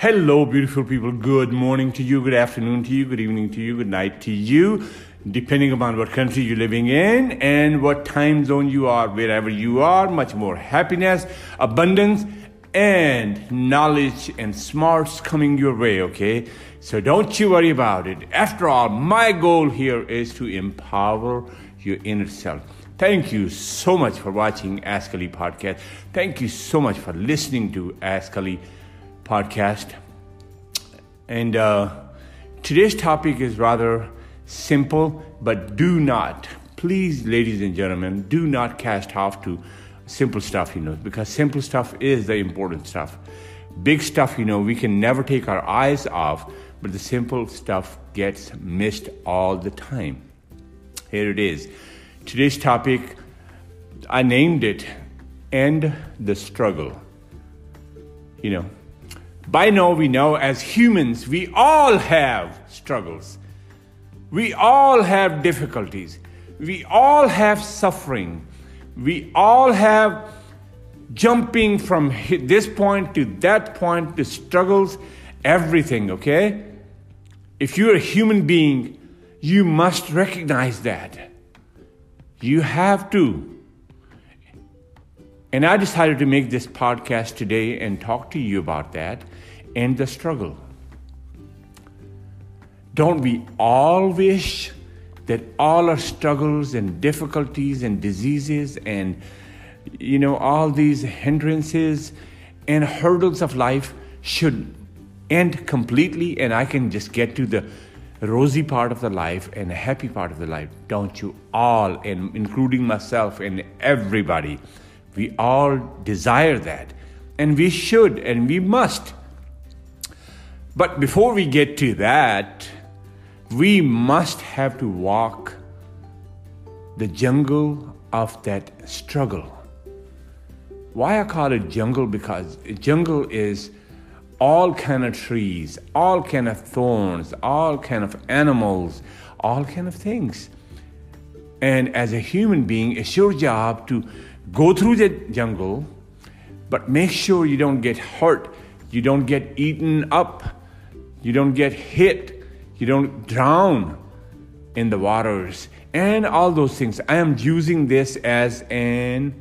Hello, beautiful people. Good morning to you, good afternoon to you, good evening to you, good night to you, depending upon what country you're living in and what time zone you are, wherever you are. Much more happiness, abundance, and knowledge and smarts coming your way, okay? So don't you worry about it. After all, my goal here is to empower your inner self. Thank you so much for watching Ask Ali podcast. Thank you so much for listening to Ask Ali podcast. And uh, today's topic is rather simple, but do not, please, ladies and gentlemen, do not cast off to simple stuff, you know, because simple stuff is the important stuff. Big stuff, you know, we can never take our eyes off, but the simple stuff gets missed all the time. Here it is. Today's topic, I named it End the Struggle. You know, by now, we know as humans, we all have struggles. We all have difficulties. We all have suffering. We all have jumping from this point to that point to struggles, everything, okay? If you're a human being, you must recognize that. You have to. And I decided to make this podcast today and talk to you about that and the struggle. Don't we all wish that all our struggles and difficulties and diseases and you know all these hindrances and hurdles of life should end completely and I can just get to the rosy part of the life and a happy part of the life. Don't you all, and including myself and everybody, we all desire that. And we should and we must. But before we get to that, we must have to walk the jungle of that struggle. Why I call it jungle? Because jungle is all kind of trees, all kind of thorns, all kind of animals, all kind of things. And as a human being, it's your job to go through the jungle, but make sure you don't get hurt, you don't get eaten up, you don't get hit, you don't drown in the waters, and all those things. I am using this as an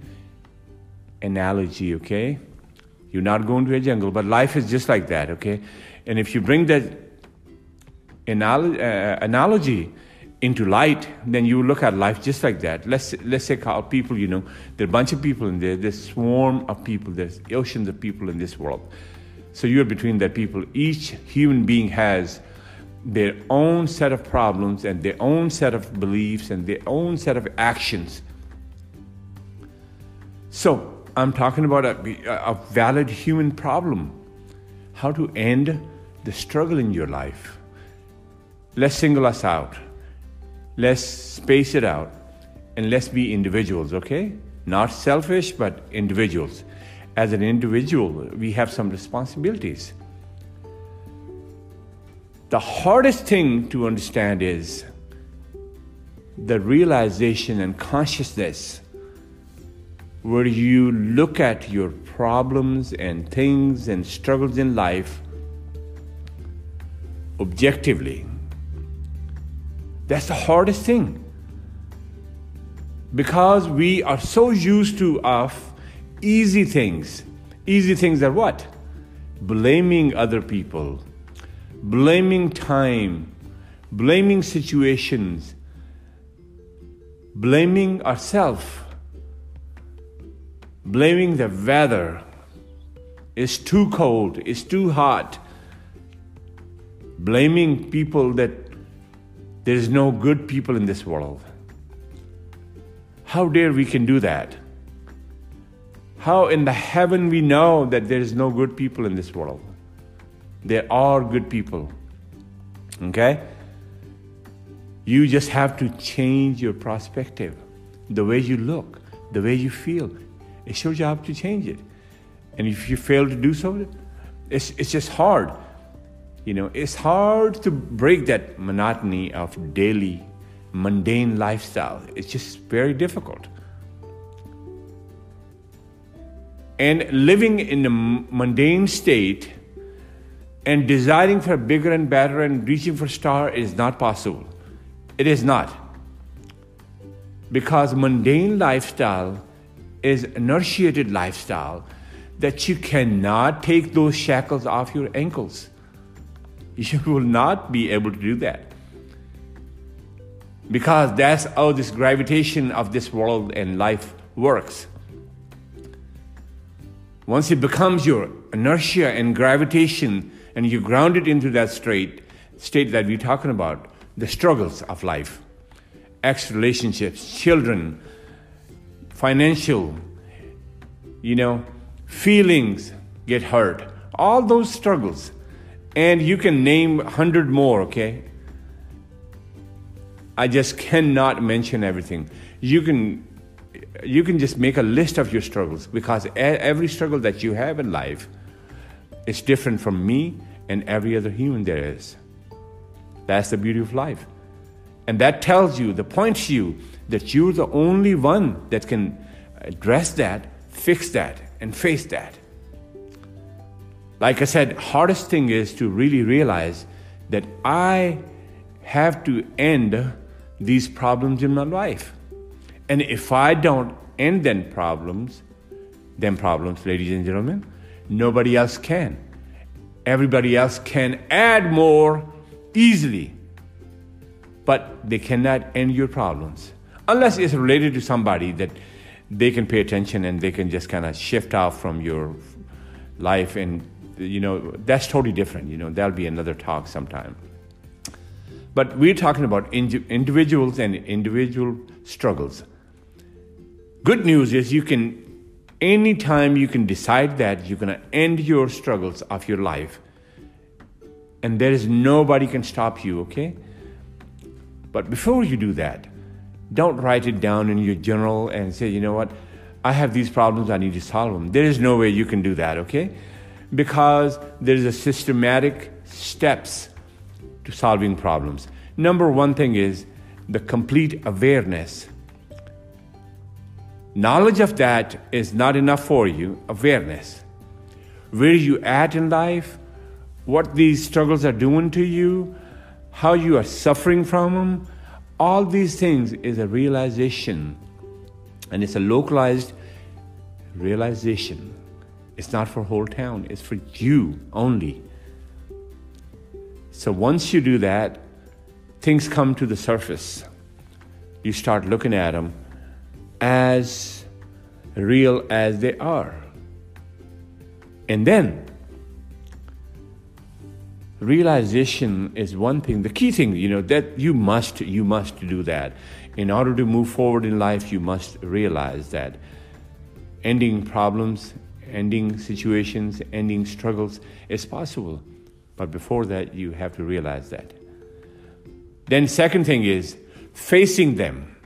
analogy, okay? You're not going to a jungle, but life is just like that, okay? And if you bring that uh, analogy into light, then you look at life just like that. Let's let's say call people, you know, there are a bunch of people in there, there's swarm of people, there's oceans of people in this world. So you're between that people. Each human being has their own set of problems and their own set of beliefs and their own set of actions. So I'm talking about a, a valid human problem. How to end the struggle in your life. Let's single us out. Let's space it out. And let's be individuals, okay? Not selfish, but individuals as an individual, we have some responsibilities. The hardest thing to understand is the realization and consciousness where you look at your problems and things and struggles in life objectively. That's the hardest thing. Because we are so used to of easy things. Easy things are what? Blaming other people, blaming time, blaming situations, blaming ourselves, blaming the weather. It's too cold, it's too hot. Blaming people that there's no good people in this world. How dare we can do that? How in the heaven we know that there is no good people in this world? There are good people. Okay? You just have to change your perspective, the way you look, the way you feel. It's your job to change it. And if you fail to do so, it's, it's just hard. You know, it's hard to break that monotony of daily, mundane lifestyle. It's just very difficult. And living in a mundane state and desiring for bigger and better and reaching for star is not possible. It is not. Because mundane lifestyle is inertiated lifestyle that you cannot take those shackles off your ankles. You will not be able to do that. Because that's how this gravitation of this world and life works. Once it becomes your inertia and gravitation, and you ground it into that state, state that we're talking about, the struggles of life, ex relationships, children, financial, you know, feelings get hurt, all those struggles. And you can name a hundred more, okay? I just cannot mention everything. You can you can just make a list of your struggles because every struggle that you have in life is different from me and every other human there is. That's the beauty of life. And that tells you, that points you that you're the only one that can address that, fix that, and face that. Like I said, hardest thing is to really realize that I have to end these problems in my life. And if I don't end them problems, them problems, ladies and gentlemen, nobody else can. Everybody else can add more easily, but they cannot end your problems unless it's related to somebody that they can pay attention and they can just kind of shift off from your life and you know that's totally different you know that'll be another talk sometime but we're talking about individuals and individual struggles Good news is you can, anytime you can decide that you're going to end your struggles of your life, and there is nobody can stop you, okay? But before you do that, don't write it down in your journal and say, you know what, I have these problems, I need to solve them. There is no way you can do that, okay? Because there's a systematic steps to solving problems. Number one thing is the complete awareness Knowledge of that is not enough for you, awareness. Where you at in life, what these struggles are doing to you, how you are suffering from them, all these things is a realization. And it's a localized realization. It's not for whole town, it's for you only. So once you do that, things come to the surface. You start looking at them as real as they are. And then, realization is one thing the key thing you know that you must you must do that in order to move forward in life you must realize that ending problems ending situations ending struggles is possible but before that you have to realize that then second thing is facing them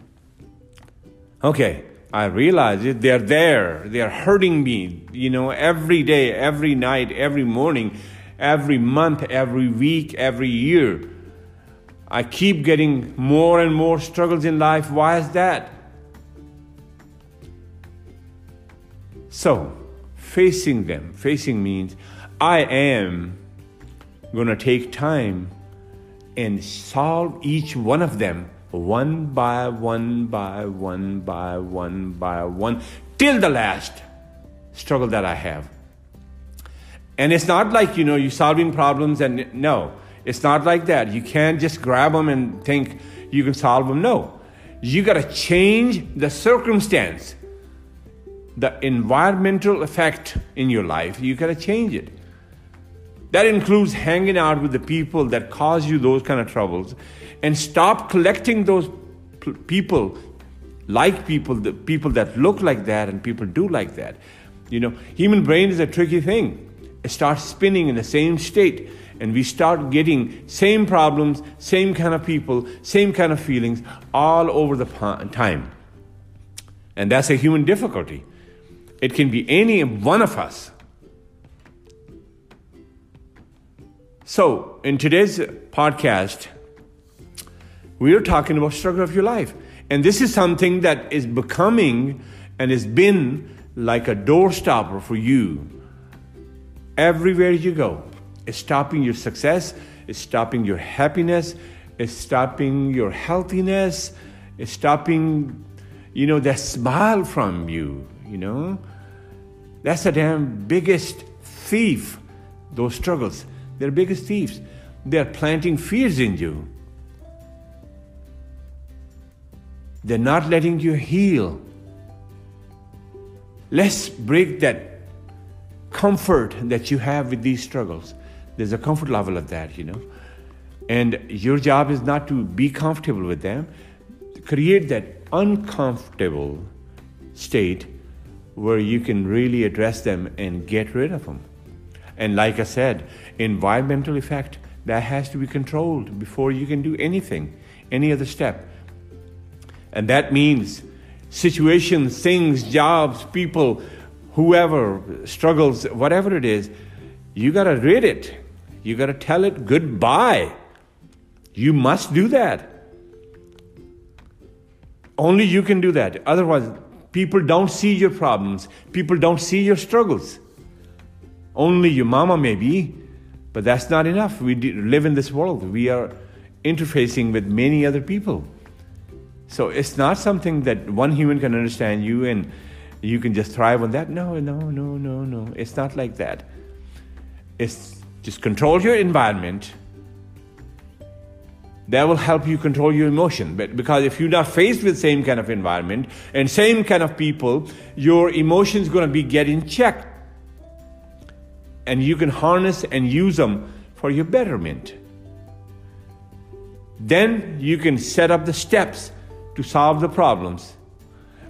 Okay, I realize it. They're there. They're hurting me, you know, every day, every night, every morning, every month, every week, every year. I keep getting more and more struggles in life. Why is that? So, facing them, facing means I am going to take time and solve each one of them one by one by one by one by one till the last struggle that I have. And it's not like, you know, you're solving problems and no, it's not like that. You can't just grab them and think you can solve them. No. You got to change the circumstance, the environmental effect in your life. You got to change it. That includes hanging out with the people that cause you those kind of troubles and stop collecting those people like people the people that look like that and people do like that you know human brain is a tricky thing it starts spinning in the same state and we start getting same problems same kind of people same kind of feelings all over the time and that's a human difficulty it can be any one of us so in today's podcast we are talking about struggle of your life. And this is something that is becoming and has been like a doorstopper for you everywhere you go. It's stopping your success, it's stopping your happiness, it's stopping your healthiness, it's stopping, you know, that smile from you, you know. That's the damn biggest thief, those struggles. They're biggest thieves. They're planting fears in you. They're not letting you heal. Let's break that comfort that you have with these struggles. There's a comfort level of that, you know. And your job is not to be comfortable with them, create that uncomfortable state where you can really address them and get rid of them. And like I said, environmental effect that has to be controlled before you can do anything, any other step. And that means situations, things, jobs, people, whoever struggles, whatever it is, you got to rid it. You got to tell it goodbye. You must do that. Only you can do that. Otherwise, people don't see your problems, people don't see your struggles. Only your mama, maybe, but that's not enough. We live in this world, we are interfacing with many other people. So it's not something that one human can understand you and you can just thrive on that. No, no, no, no, no. It's not like that. It's just control your environment. That will help you control your emotion. But because if you're not faced with same kind of environment and same kind of people, your emotions going to be getting checked. And you can harness and use them for your betterment. Then you can set up the steps to solve the problems.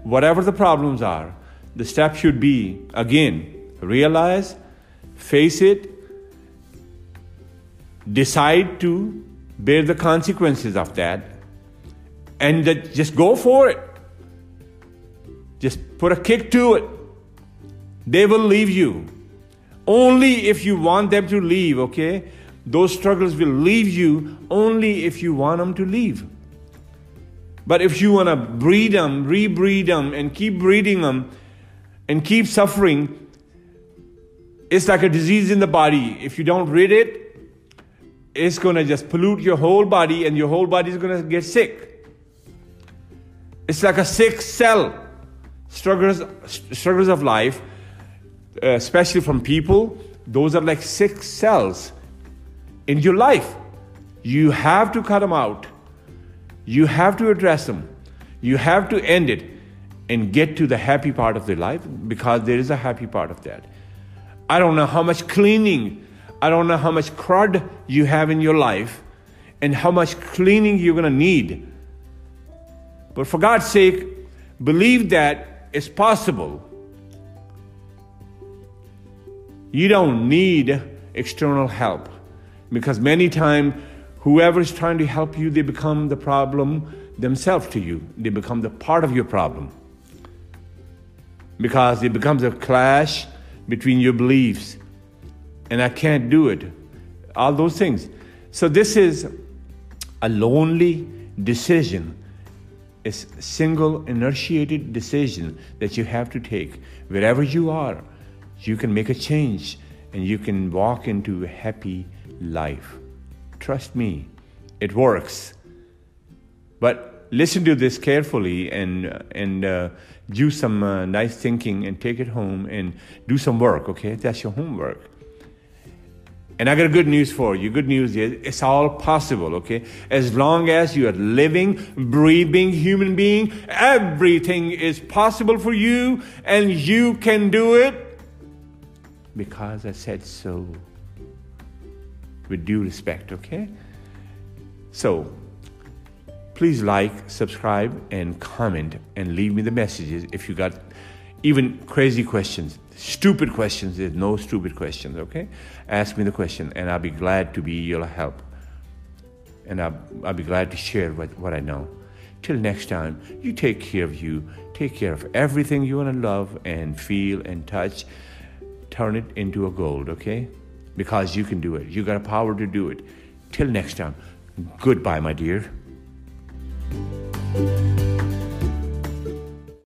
Whatever the problems are, the step should be again, realize, face it, decide to bear the consequences of that, and just go for it. Just put a kick to it. They will leave you. Only if you want them to leave, okay? Those struggles will leave you only if you want them to leave. But if you want to breed them, rebreed them, and keep breeding them, and keep suffering, it's like a disease in the body. If you don't rid it, it's going to just pollute your whole body, and your whole body is going to get sick. It's like a sick cell. Struggles, struggles of life, uh, especially from people, those are like sick cells in your life. You have to cut them out. You have to address them. You have to end it and get to the happy part of their life because there is a happy part of that. I don't know how much cleaning, I don't know how much crud you have in your life and how much cleaning you're going to need. But for God's sake, believe that it's possible. You don't need external help because many times Whoever is trying to help you, they become the problem themselves to you. They become the part of your problem. Because it becomes a clash between your beliefs. And I can't do it. All those things. So this is a lonely decision. It's a single initiated decision that you have to take. Wherever you are, you can make a change and you can walk into a happy life. Trust me, it works. But listen to this carefully and, and uh, do some uh, nice thinking and take it home and do some work, okay? That's your homework. And I got good news for you. Good news is it's all possible, okay? As long as you are living, breathing human being, everything is possible for you and you can do it because I said so with due respect, okay? So, please like, subscribe, and comment, and leave me the messages if you got even crazy questions, stupid questions. There's no stupid questions, okay? Ask me the question, and I'll be glad to be your help. And I'll, I'll be glad to share what, what I know. Till next time, you take care of you. Take care of everything you want to love and feel and touch. Turn it into a gold, okay? because you can do it. You got a power to do it. Till next time, goodbye, my dear.